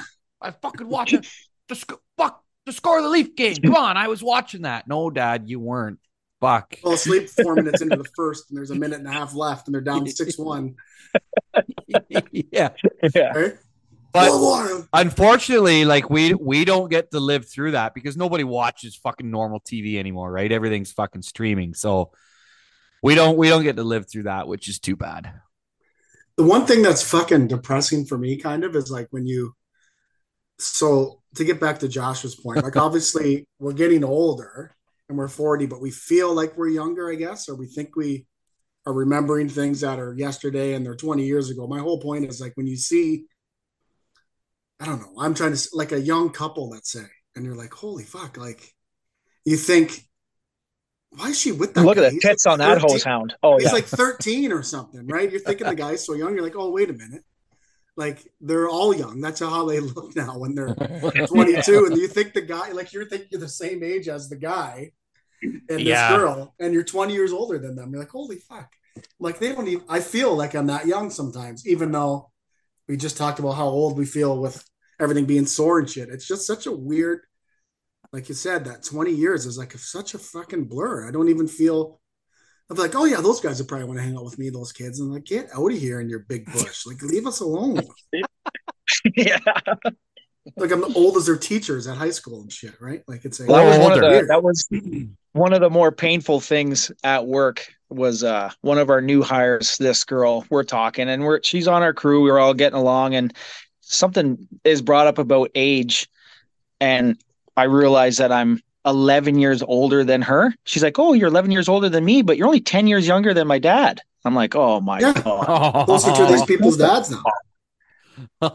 I fucking watching the sc- fuck the score of the Leaf game. Come on, I was watching that. No, Dad, you weren't. Fuck. Fell asleep four minutes into the first, and there's a minute and a half left, and they're down six one. yeah, Yeah. Right? But unfortunately, like we we don't get to live through that because nobody watches fucking normal TV anymore, right? Everything's fucking streaming, so we don't we don't get to live through that, which is too bad. the one thing that's fucking depressing for me, kind of, is like when you. So to get back to Josh's point, like obviously we're getting older and we're 40, but we feel like we're younger, I guess, or we think we are remembering things that are yesterday and they're 20 years ago. My whole point is like when you see, I don't know, I'm trying to like a young couple, let's say, and you're like, holy fuck, like you think, why is she with that? Look guy? at the He's tits like on that 13 hose hound. Oh he's yeah. like 13 or something, right? You're thinking the guy's so young. You're like, oh, wait a minute. Like they're all young. That's how they look now when they're 22. And you think the guy, like you're thinking you're the same age as the guy and this Yeah. girl, and you're 20 years older than them. You're like, holy fuck. Like they don't even, I feel like I'm that young sometimes, even though we just talked about how old we feel with everything being sore and shit. It's just such a weird, like you said, that 20 years is like such a fucking blur. I don't even feel I'm like, oh yeah, those guys would probably want to hang out with me, those kids. And I'm like, get out of here in your big bush. Like, leave us alone. yeah. Like I'm the old as their teachers at high school and shit, right? Like it's a Well, that was one of the that was one of the more painful things at work was uh one of our new hires this girl we're talking and we're she's on our crew we're all getting along and something is brought up about age and i realize that i'm 11 years older than her she's like oh you're 11 years older than me but you're only 10 years younger than my dad i'm like oh my Yeah. god Closer to these people's dads now.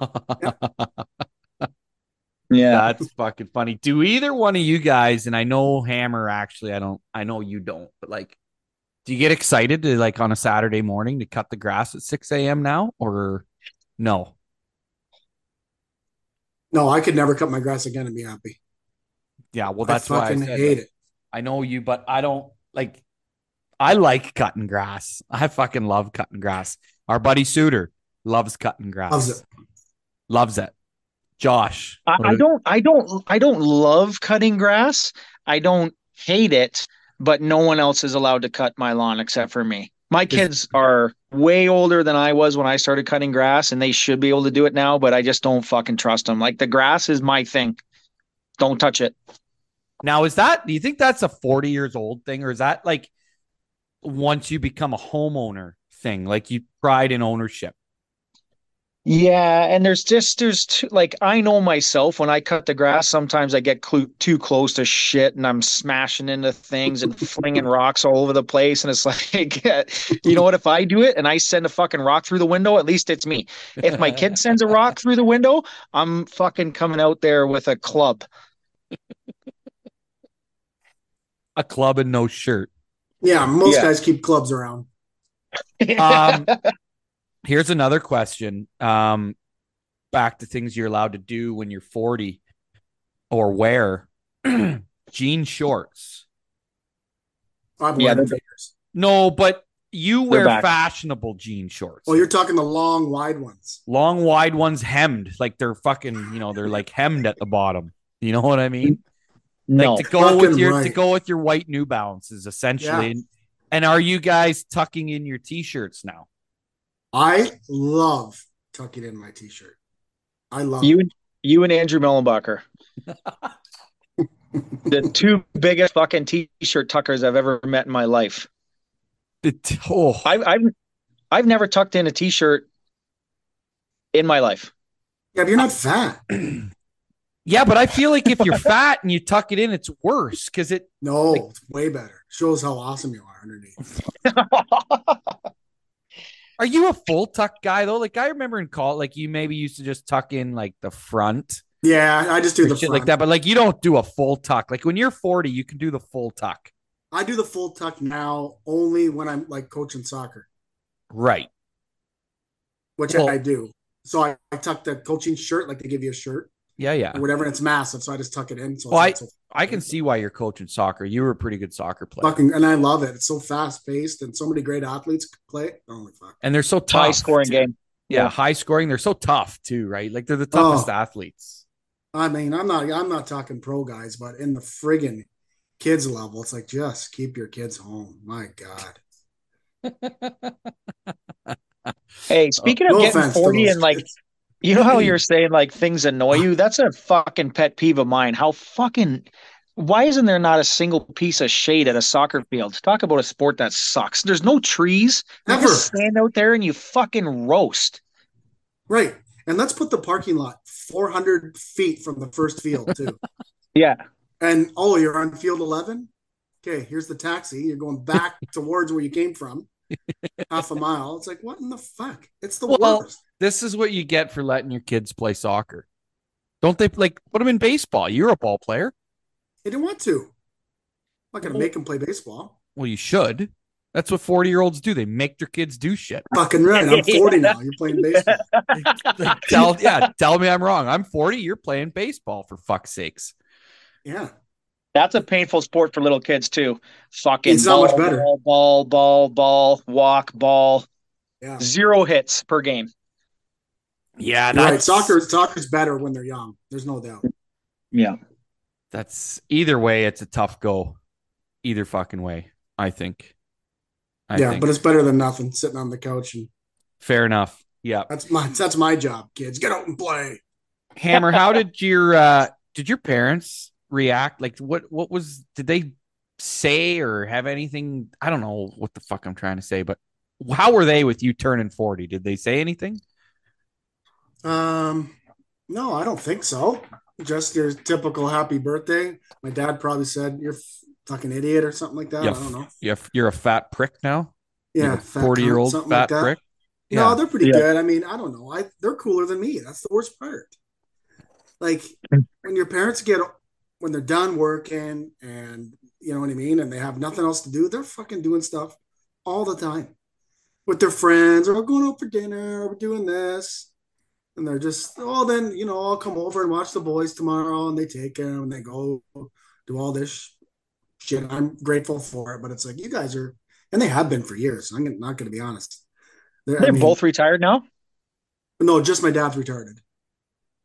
yeah That's fucking funny. Do either one of you guys, and I know Hammer actually, I don't, I know you don't, but like, do you get excited to like on a Saturday morning to cut the grass at 6 a.m. now or no? No, I could never cut my grass again and be happy. Yeah, well, that's I why I fucking said, hate it. I know you, but I don't like, I like cutting grass. I fucking love cutting grass. Our buddy Suter loves cutting grass. Loves it. Loves it. Josh. I, I don't I don't I don't love cutting grass. I don't hate it, but no one else is allowed to cut my lawn except for me. My kids are way older than I was when I started cutting grass and they should be able to do it now, but I just don't fucking trust them. Like the grass is my thing. Don't touch it. Now, is that, do you think that's a 40 years old thing, or is that like once you become a homeowner thing, like you pride in ownership? Yeah, and there's just there's too, like I know myself when I cut the grass, sometimes I get clu- too close to shit and I'm smashing into things and flinging rocks all over the place, and it's like, you know what? If I do it and I send a fucking rock through the window, at least it's me. If my kid sends a rock through the window, I'm fucking coming out there with a club. a club and no shirt. Yeah, most Yeah. guys keep clubs around. Um, here's another question. Um, back to things you're allowed to do when you're 40 or wear jean shorts. I've Yeah, worn them they're- No, but you wear back. fashionable jean shorts. Well, you're talking the long, wide ones. long, wide ones hemmed, like they're fucking, you know, they're like hemmed at the bottom. You know what I mean? no, Like to go with Fucking your to go with your white New Balances, essentially. Yeah. And, and are you guys tucking in your t-shirts now? I love tucking in my t-shirt. I love you it. and you and Andrew Mellenbacher, the two biggest fucking t-shirt tuckers I've ever met in my life. The t- oh, I've I've I've never tucked in a t-shirt in my life. Yeah, but you're not fat. yeah, but I feel like if you're fat and you tuck it in, it's worse because it. No, Like- it's way better. Shows how awesome you are underneath. Are you a full tuck guy though? Like I remember in call, like you maybe used to just tuck in like the front, Yeah, I just do the shit front. like that. But like you don't do a full tuck. Like when you're 40, you can do the full tuck. I do the full tuck now only when I'm like coaching soccer, Right. which Well- I do. So I, I tuck the coaching shirt, like they give you a shirt Yeah, yeah. or whatever, and it's massive. So I just tuck it in. So Well, it's not so I can see why you're coaching soccer. You were a pretty good soccer player. fucking, and I love it. It's so fast paced, and so many great athletes play. Oh Holy fuck! and they're so tough. High scoring game. Yeah, Yeah. high scoring. They're so tough too, right? Like they're the toughest Oh. athletes. I mean, I'm not, I'm not talking pro guys, but in the friggin' kids level, it's like just keep your kids home. My God, Hey, speaking of no getting 40 and like kids. You know how you're saying like things annoy you? That's a fucking pet peeve of mine. How fucking why isn't there not a single piece of shade at a soccer field? Talk about a sport that sucks. There's no trees. You Ever. just stand out there and you fucking roast. right? And let's put the parking lot 400 feet from the first field too. Yeah. And oh, you're on field 11. Okay, here's the taxi. You're going back towards where you came from, half a mile. It's like, what in the fuck? It's the Well, worst. This is what you get for letting your kids play soccer. Don't they like put them in baseball? You're a ball player. They didn't want to. I'm not going to Well- make them play baseball. Well, you should. That's what 40 year olds do. They make their kids do shit. Fucking right. I'm 40 now. You're playing baseball. Tell yeah, tell me I'm wrong. I'm 40. You're playing baseball for fuck's sakes. Yeah. That's a painful sport for little kids too. Fucking It's not ball, much better. ball, ball, ball, ball, walk, ball. Yeah. Zero hits per game. Yeah, You're right. that's Soccer, soccer's better when they're young. There's no doubt. Yeah. That's either way. It's a tough go. Either fucking way. I think. I yeah, think. but it's better than nothing sitting on the couch. And fair enough. Yeah. that's my that's my job, kids. Get out and play. Hammer, how did your uh did your parents react? Like what what was did they say or have anything? I don't know what the fuck I'm trying to say, but how were they with you turning 40? Did they say anything? Um, no, I don't think so. Just your typical happy birthday. My dad probably said you're f- fucking idiot or something like that. Yeah, I don't know. You're, you're a fat prick now? Yeah, 40 year old something fat like that. prick? No, they're pretty Yeah. good. I mean, I don't know. I they're cooler than me. That's the worst part. Like when your parents get when they're done working and you know what I mean, and they have nothing else to do, they're fucking doing stuff all the time with their friends or going out for dinner or we're doing this. And they're just, oh, then, you know, I'll come over and watch the boys tomorrow. And they take them and they go do all this shit. I'm grateful for it. But it's like, you guys are, and they have been for years. I'm not going to be honest. They're, They're mean, both retired now. No, just my dad's retarded.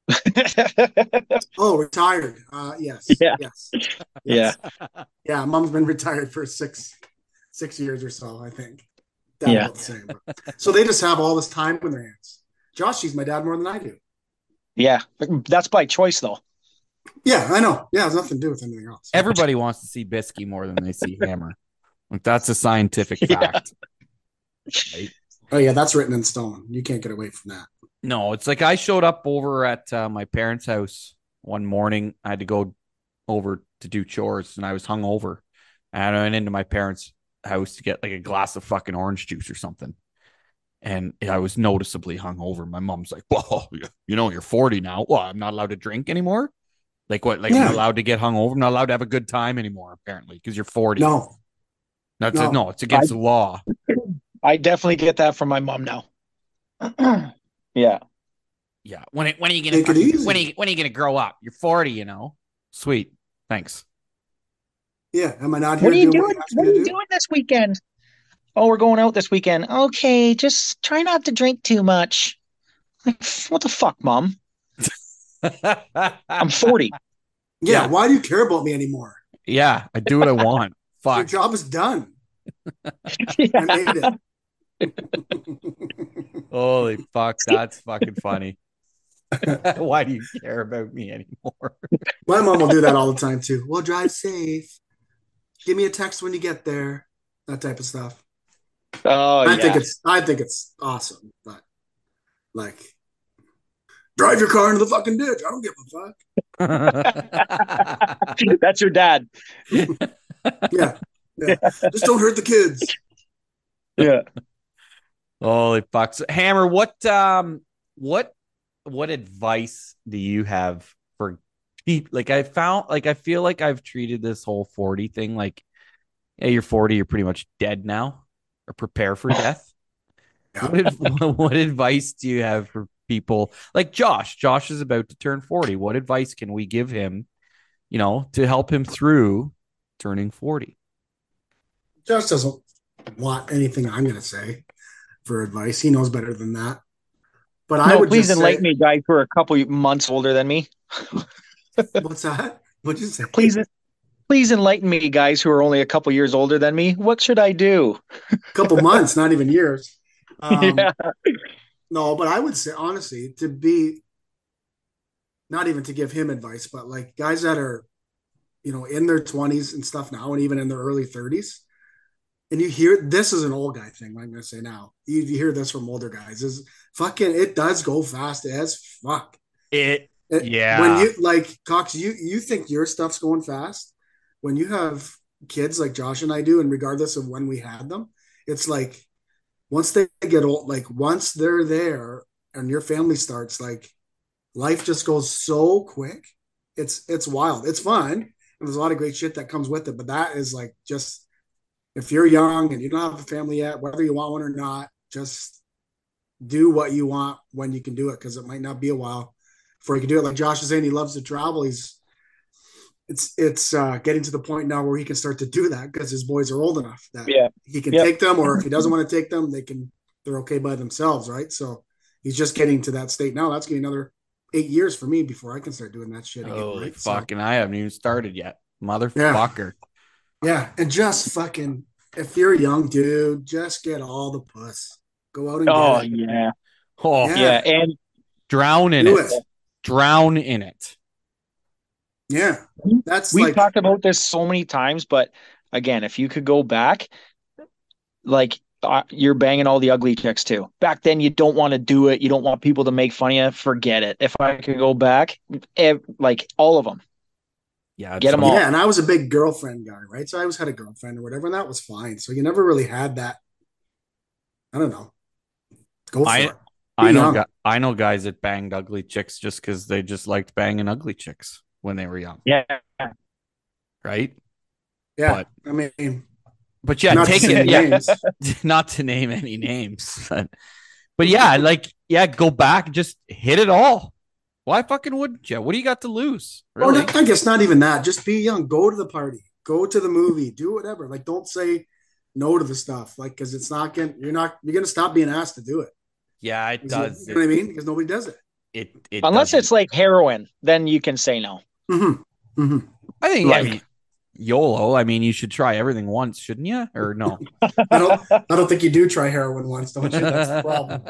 Oh, retired. Uh, yes. Yeah. Yes. yeah. Yeah. Mom's been retired for six, six years or so, I think. Dad Yeah. the same. So they just have all this time in their hands. Josh sees my dad more than I do. Yeah. That's by choice though. Yeah, I know. Yeah, it has nothing to do with anything else. Everybody wants to see Bisky more than they see Hammer. Like that's a scientific Yeah. fact. Right? Oh yeah, that's written in stone. You can't get away from that. No, it's like I showed up over at uh, my parents' house one morning. I had to go over to do chores, and I was hungover. And I went into my parents' house to get like a glass of fucking orange juice or something. And I was noticeably hungover. My mom's like, "Well, you know, you're 40 now. Well, I'm not allowed to drink anymore. Like what? Like I'm not allowed to get hungover. I'm not allowed to have a good time anymore. Apparently, because you're 40. No, That's no. it. No, it's against the law. I definitely get that from my mom now. yeah. Yeah. When when are you gonna fucking- when are you, when are you gonna grow up? You're 40, you know. Sweet. Thanks. yeah. Am I not here What are you doing doing? what What are you do? doing this weekend? Oh, we're going out this weekend. Okay, just try not to drink too much. Like, what the fuck, mom? I'm 40. Yeah, Yeah. why do you care about me anymore? yeah, I do what I want. Your Fuck. job is done. I made it. Holy fuck, that's fucking funny. Why do you care about me anymore? My mom will do that all the time too. Well, drive safe. Give me a text when you get there. That type of stuff. Oh, I yeah. think it's I think it's awesome, but like drive your car into the fucking ditch. I don't give a fuck. That's your dad. Yeah. Yeah. Just don't hurt the kids. Yeah. Holy fuck. So, Hammer, what um what what advice do you have for people like I found like I feel like I've treated this whole 40 thing like yeah, you're 40, you're pretty much dead now or prepare for death. What, what advice do you have for people like Josh? Josh is about to turn 40. What advice can we give him, you know, to help him through turning 40? Josh doesn't want anything I'm gonna say for advice. He knows better than that. But I would please enlighten say, me, guys who are a couple months older than me. What's that? What'd you say? Please, please enlighten me, guys who are only a couple years older than me. What should I do? A couple months, not even years. Um, yeah. No, but I would say honestly to be not even to give him advice, but like guys that are, you know, in their twenties and stuff now, and even in their early thirties, and you hear this is an old guy thing. I'm gonna say now, you, you hear this from older guys is fucking. It does go fast as fuck. It It- Yeah. When you like Cox, you you think your stuff's going fast. When you have kids like Josh and I do, and regardless of when we had them, it's like once they get old, like once they're there and your family starts, like life just goes so quick. It's it's wild. It's fun. And there's a lot of great shit that comes with it. But that is like just if you're young and you don't have a family yet, whether you want one or not, just do what you want when you can do it because it might not be a while before you can do it. Like Josh is saying, he loves to travel. He's it's it's uh, getting to the point now where he can start to do that because his boys are old enough that Yeah. he can Yep. take them, or if he doesn't want to take them, they can they're okay by themselves, right? So he's just getting to that state now. That's gonna be another eight years for me before I can start doing that shit again. Holy right? So, fuck, and I haven't even started yet. Motherfucker. Yeah, and just fucking if you're a young dude, just get all the puss. Go out and Oh, get it. yeah. Oh, Yeah. Yeah. And drown in it. it. Drown in it. Yeah, that's We've like talked about this so many times, but again, if you could go back, like uh, you're banging all the ugly chicks too. Back then, you don't want to do it. You don't want people to make fun of you. Forget it. If I could go back, ev- like all of them. Yeah, get them all. Yeah, and I was a big girlfriend guy, right? So I always had a girlfriend or whatever, and that was fine. So you never really had that. I don't know. Go for I- it. I know. young. gu- I know guys that banged ugly chicks just because they just liked banging ugly chicks when they were young, Yeah. right? Yeah, I mean, But yeah, not to take it. Yeah, names. not to name any names, but, but yeah, like yeah, go back, just hit it all. Why fucking wouldn't you? What do you got to lose? Or Really? not, I guess not even that. Just be young. Go to the party. Go to the movie. Do whatever. Like, don't say no to the stuff. Like, because it's not going. to You're not. You're gonna stop being asked to do it. yeah, it- does. You know what I mean? Because nobody does it. It, it Unless doesn't. it's like heroin, then you can say no. Mm-hmm. Mm-hmm. I think I like- mean, YOLO. I mean, you should try everything once, shouldn't you? Or no? I don't. I don't think you do try heroin once, don't you? That's the problem.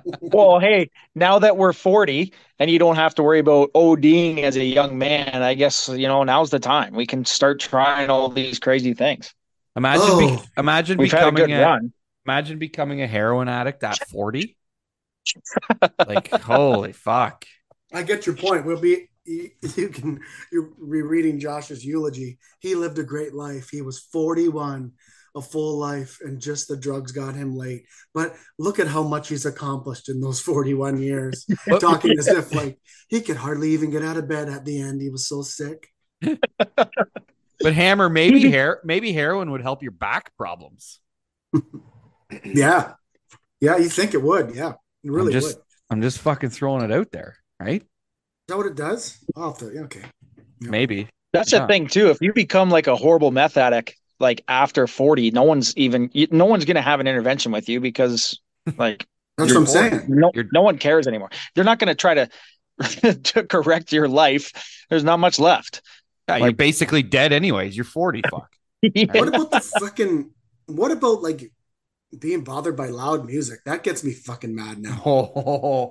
Well, hey, now that we're 40 and you don't have to worry about ODing as a young man, I guess, you know, now's the time. We can start trying all these crazy things. imagine, Oh. be, imagine We've had a becoming a, imagine becoming a heroin addict at forty. like, holy fuck! I get your point. We'll be. You, you can. You're rereading Josh's eulogy. He lived a great life. He was 41, a full life, and just the drugs got him late. But look at how much he's accomplished in those 41 years. But- Talking as if like he could hardly even get out of bed at the end. He was so sick. But Hammer, maybe hair, maybe heroin would help your back problems. Yeah, yeah. You think it would? Yeah, it really just- would. I'm just fucking throwing it out there, right? That what it does? I'll have to. Okay. Yeah. Maybe. That's Yeah. the thing, too. If you become like a horrible meth addict, like after 40, no one's even, no one's going to have an intervention with you because, like, That's You're what I'm saying. no, You're- no one cares anymore. They're not going to try to to correct your life. There's not much left. Yeah, you're basically dead anyways. You're 40. Fuck. What about the fucking? What about like being bothered by loud music? That gets me fucking mad now. Oh,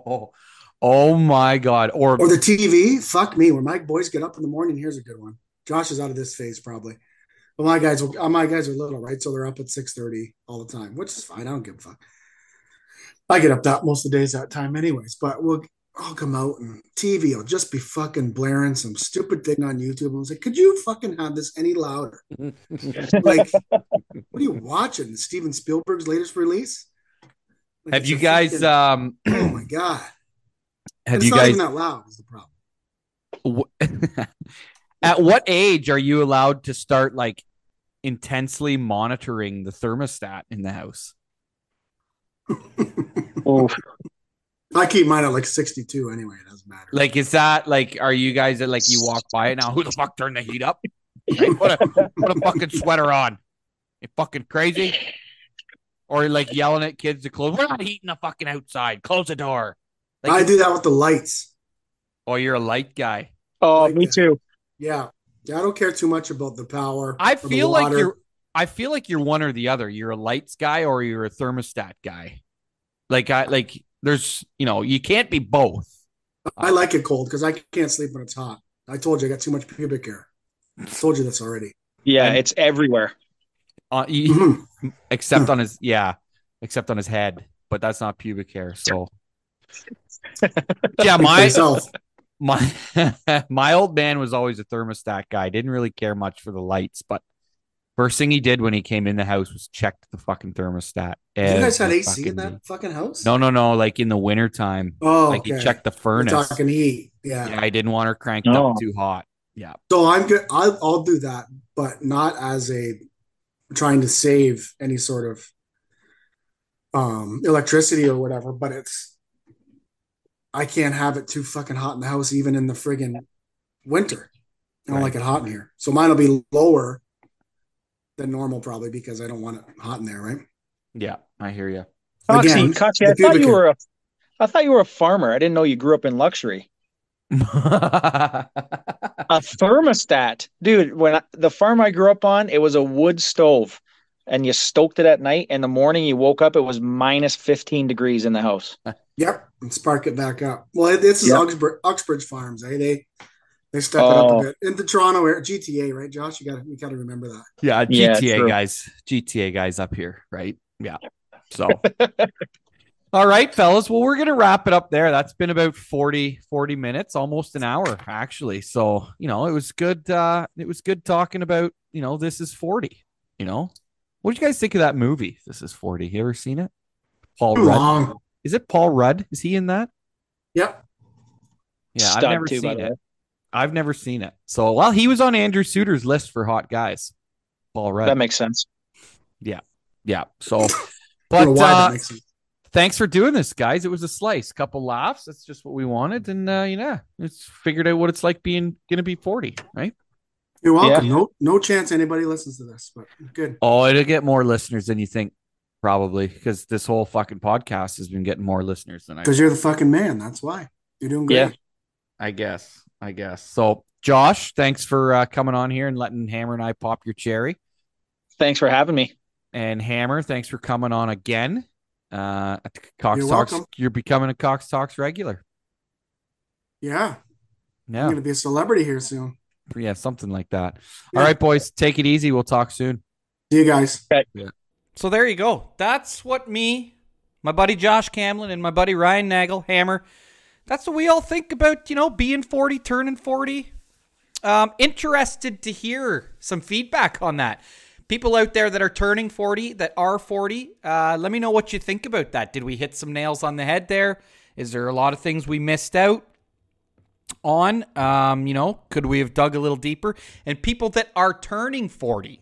oh my god. Or, Or the TV. Fuck me. When my boys get up in the morning, here's a good one. Josh is out of this phase probably. But my guys, uh, my guys are little, right? So they're up at six thirty all the time, which is fine. I don't give a fuck. I get up that most of the days that time, anyways. But we'll I'll come out and TV will just be fucking blaring some stupid thing on YouTube. And I was like, could you fucking have this any louder? Like, what are you watching? Steven Spielberg's latest release? Like, have you guys fucking- um oh my god! Have it's you not guys even that loud. Is the problem? at what age are you allowed to start like intensely monitoring the thermostat in the house? Oof. I keep mine at like 62 anyway. It doesn't matter. Like, is that like, are you guys that like you walk by it now? Who the fuck turned the heat up? Right? Put a put a fucking sweater on. You fucking crazy? Or like yelling at kids to close. We're not heating the fucking outside. Close the door. Like, I do that with the lights. Oh, you're a light guy. Oh, Like me that. too. Yeah. Yeah, I don't care too much about the power. I or the feel like you're. I feel like you're one or the other. You're a lights guy or you're a thermostat guy. Like I like. There's you know you can't be both. I like it cold because I can't sleep when it's hot. I told you I got too much pubic hair. I told you this already. Yeah, And- it's everywhere. Uh, you- Mhm. except on his yeah, except on his head, but that's not pubic hair. So yeah, my yourself. my my old man was always a thermostat guy. Didn't really care much for the lights, but first thing he did when he came in the house was check the fucking thermostat. You guys had AC in that day. fucking house? No, no, no. Like in the wintertime, Oh, like okay. he checked the We're furnace. talking heat. Yeah. Yeah, I didn't want her cranked No. up too hot. Yeah. So I'm good. I'll, I'll do that, but not as a trying to save any sort of um electricity or whatever. But it's I can't have it too fucking hot in the house, even in the friggin' winter. I don't Right. like it hot in here, so mine will be lower than normal probably because I don't want it hot in there, right? Yeah, I hear you. Coxy, Again, Coxy, I thought you were a, I thought you were a farmer. I didn't know you grew up in luxury. A thermostat, dude. When I, the farm I grew up on, it was a wood stove, and you stoked it at night. And the morning, you woke up, it was minus fifteen degrees in the house. Yep, and spark it back up. Well, this is Yep. Uxbridge, Uxbridge Farms, eh? They They step it up Oh. a bit. In the Toronto area, GTA, right, Josh? You got to you got to remember that. Yeah, Yeah, GTA true. guys, GTA guys up here, right? Yeah. So, all right, fellas. Well, we're gonna wrap it up there. That's been about 40, 40 minutes, almost an hour, actually. So, you know, it was good. Uh, it was good talking about, you know, this is forty. You know, what did you guys think of that movie? This is forty. You ever seen it? Paul Too Rudd. long. Is it Paul Rudd? Is he in that? Yep. Yeah, I've never too, seen it. way. I've never seen it. So, well, he was on Andrew Suter's list for hot guys. Paul Rudd. That makes sense. yeah. Yeah. So, but don't know why uh, sense. thanks for doing this, guys. It was a slice, couple laughs. That's just what we wanted, and uh, you know, it's figured out what it's like being gonna be forty, right? You're welcome. No no chance anybody listens to this, but good. Oh, it'll get more listeners than you think, probably, because this whole fucking podcast has been getting more listeners than I. Because you're the fucking man. That's why. You're doing great. Yeah. I guess. I guess. So, Josh, thanks for uh, coming on here and letting Hammer and I pop your cherry. Thanks for having me. And Hammer, thanks for coming on again. Uh, at Cox You're Talks, welcome. you're becoming a Cox Talks regular. Yeah. Yeah. I'm Yeah, gonna be a celebrity here soon. Yeah, something like that. Yeah. All right, boys, take it easy. We'll talk soon. See you guys. So there you go. That's what me, my buddy Josh Camlin, and my buddy Ryan Nagel, Hammer, that's what we all think about, you know, being 40, turning 40. Um, interested to hear some feedback on that. People out there that are turning 40, that are 40, uh, let me know what you think about that. Did we hit some nails on the head there? Is there a lot of things we missed out? On. Um, you know, could we have dug a little deeper? And people that are turning 40,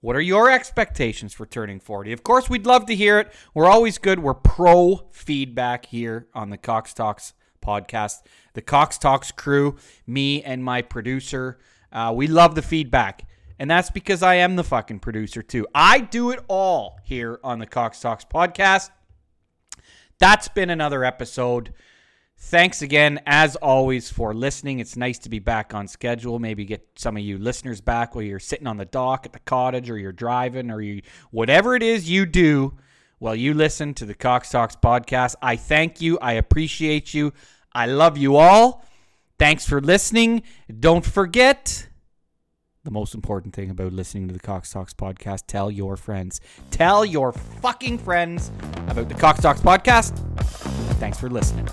what are your expectations for turning 40? Of course, we'd love to hear it. We're always good. We're pro feedback here on the Cox Talks podcast. The Cox Talks crew, me and my producer, uh, we love the feedback. And that's because I am the fucking producer too. I do it all here on the Cox Talks podcast. That's been another episode. Thanks again, as always, for listening. It's nice to be back on schedule. Maybe get some of you listeners back while you're sitting on the dock at the cottage, or you're driving, or you whatever it is you do while you listen to the Cox Talks podcast. I thank you. I appreciate you. I love you all. Thanks for listening. Don't forget the most important thing about listening to the Cox Talks podcast tell your friends. Tell your fucking friends about the Cox Talks podcast. Thanks for listening.